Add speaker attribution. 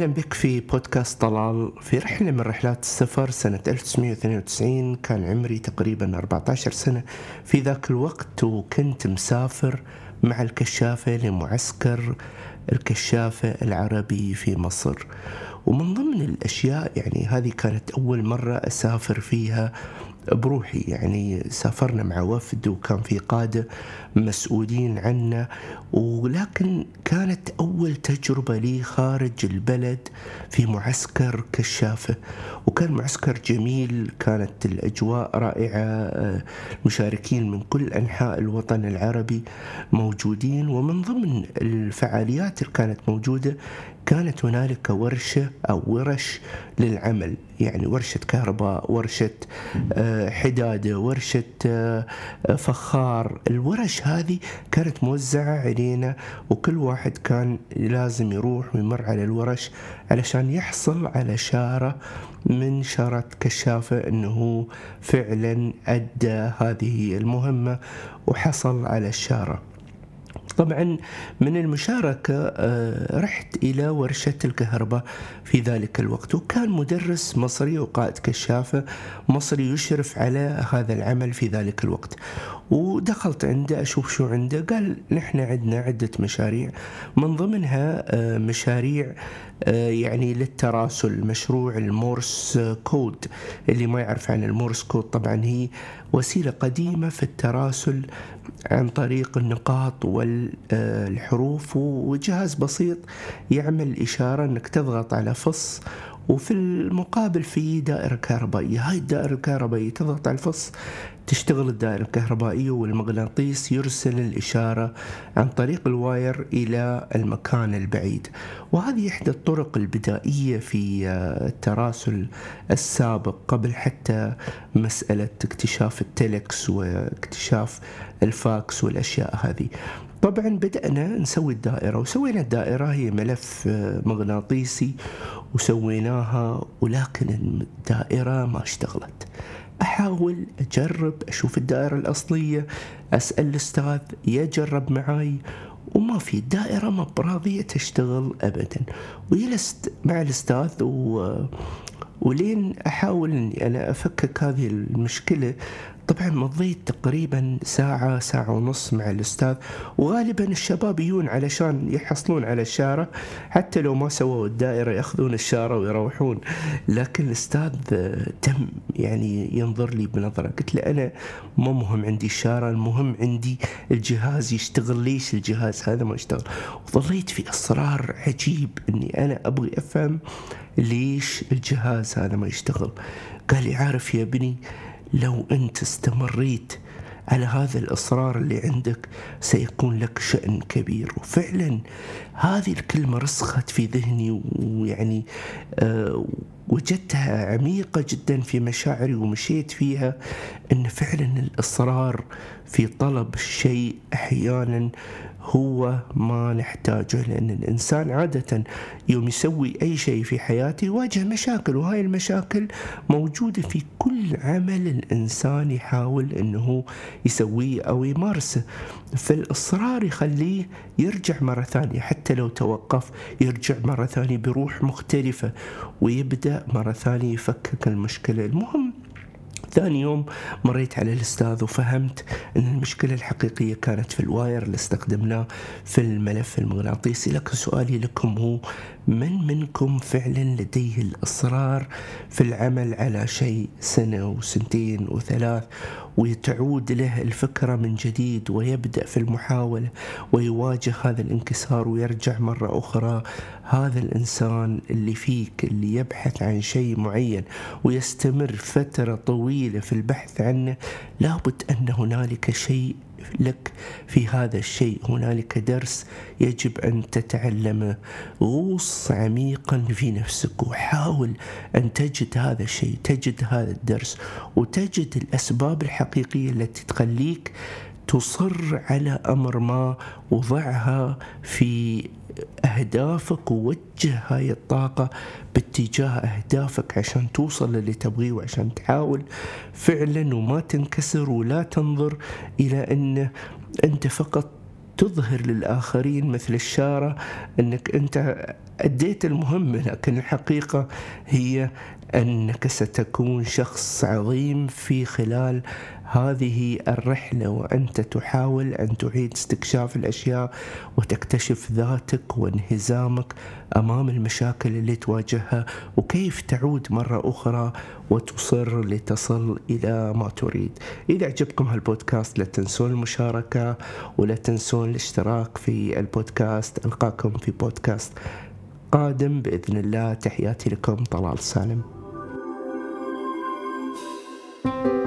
Speaker 1: أهلا بك في بودكاست طلال. في رحلة من رحلات السفر سنة 1992 كان عمري تقريبا 14 سنة. في ذاك الوقت وكنت مسافر مع الكشافة لمعسكر الكشافة العربي في مصر. ومن ضمن الأشياء يعني هذه كانت أول مرة أسافر فيها بروحي يعني سافرنا مع وفد وكان في قادة مسؤولين عنا ولكن كانت أول تجربة لي خارج البلد في معسكر كشافة. وكان معسكر جميل كانت الأجواء رائعة مشاركين من كل أنحاء الوطن العربي موجودين ومن ضمن الفعاليات اللي كانت موجودة كانت هنالك ورشة أو ورش للعمل يعني ورشة كهرباء ورشة حدادة ورشة فخار. الورش هذه كانت موزعة علينا وكل واحد كان لازم يروح ويمر على الورش علشان يحصل على شارة من شارة كشافة أنه فعلا أدى هذه المهمة وحصل على الشارة. طبعا من المشاركة رحت إلى ورشة الكهرباء في ذلك الوقت وكان مدرس مصري وقائد كشافة مصري يشرف على هذا العمل في ذلك الوقت. ودخلت عنده أشوف شو عنده قال نحن عندنا عدة مشاريع من ضمنها مشاريع يعني للتراسل مشروع ال Morse code. اللي ما يعرف عن ال Morse code طبعا هي وسيلة قديمة في التراسل عن طريق النقاط والحروف وجهاز بسيط يعمل إشارة أنك تضغط على فص وفي المقابل في دائرة كهربائية. هاي الدائرة الكهربائية تضغط على الفص تشتغل الدائرة الكهربائية والمغناطيس يرسل الإشارة عن طريق ال wire إلى المكان البعيد. وهذه إحدى الطرق البدائية في التراسل السابق قبل حتى مسألة اكتشاف التلكس واكتشاف الفاكس والأشياء هذه. طبعا بدأنا نسوي الدائرة وسوينا الدائرة هي ملف مغناطيسي وسويناها ولكن الدائرة ما اشتغلت. أحاول أجرب أشوف الدائرة الأصلية أسأل الأستاذ يجرب معاي وما في الدائرة ما براضية تشتغل أبدا. وجلست مع الأستاذ و... ولين أحاول أني أنا أفكك هذه المشكلة. طبعا مضيت تقريبا ساعة ساعة ونص مع الأستاذ. وغالبا الشباب يجون علشان يحصلون على الشارة حتى لو ما سووا الدائرة يأخذون الشارة ويروحون. لكن الأستاذ تم يعني ينظر لي بنظرة. قلت له أنا ما مهم عندي الشارة المهم عندي الجهاز يشتغل. ليش الجهاز هذا ما يشتغل؟ وظليت في إصرار عجيب أني أنا أبغي أفهم ليش الجهاز هذا ما يشتغل؟ قال لي عارف يا ابني لو أنت استمريت على هذا الإصرار اللي عندك سيكون لك شأن كبير. وفعلا هذه الكلمة رسخت في ذهني ويعني أه وجدتها عميقة جدا في مشاعري ومشيت فيها أن فعلا الإصرار في طلب الشيء أحيانا هو ما نحتاجه لأن الإنسان عادة يوم يسوي أي شيء في حياته يواجه مشاكل وهاي المشاكل موجودة في كل عمل الإنسان يحاول أنه يسويه أو يمارسه. فالإصرار يخليه يرجع مرة ثانية حتى لو توقف يرجع مرة ثانية بروح مختلفة ويبدأ مرة ثانية يفكك المشكلة. المهم ثاني يوم مريت على الأستاذ وفهمت أن المشكلة الحقيقية كانت في الواير اللي استخدمناه في الملف المغناطيسي. لكن سؤالي لكم هو من منكم فعلا لديه الإصرار في العمل على شيء سنة وسنتين وثلاث وتعود له الفكرة من جديد ويبدأ في المحاولة ويواجه هذا الانكسار ويرجع مرة أخرى؟ هذا الإنسان اللي فيك اللي يبحث عن شيء معين ويستمر فترة طويلة في البحث عنه لابد أن هنالك شيء لك في هذا الشيء. هنالك درس يجب أن تتعلمه. غوص عميقا في نفسك وحاول أن تجد هذا الشيء تجد هذا الدرس وتجد الأسباب الحقيقية التي تخليك تصر على أمر ما وضعها في أهدافك ووجه هاي الطاقة باتجاه أهدافك عشان توصل للي تبغيه وعشان تحاول فعلا وما تنكسر ولا تنظر إلى أن أنت فقط تظهر للآخرين مثل الشارة أنك أنت أديت المهم لكن الحقيقة هي أنك ستكون شخص عظيم في خلال هذه الرحلة وأنت تحاول أن تعيد استكشاف الأشياء وتكتشف ذاتك وانهزامك أمام المشاكل اللي تواجهها وكيف تعود مرة أخرى وتصر لتصل إلى ما تريد. إذا عجبكم هالبودكاست لا تنسون المشاركة ولا تنسون الاشتراك في البودكاست. ألقاكم في بودكاست قادم بإذن الله. تحياتي لكم طلال سالم. thank you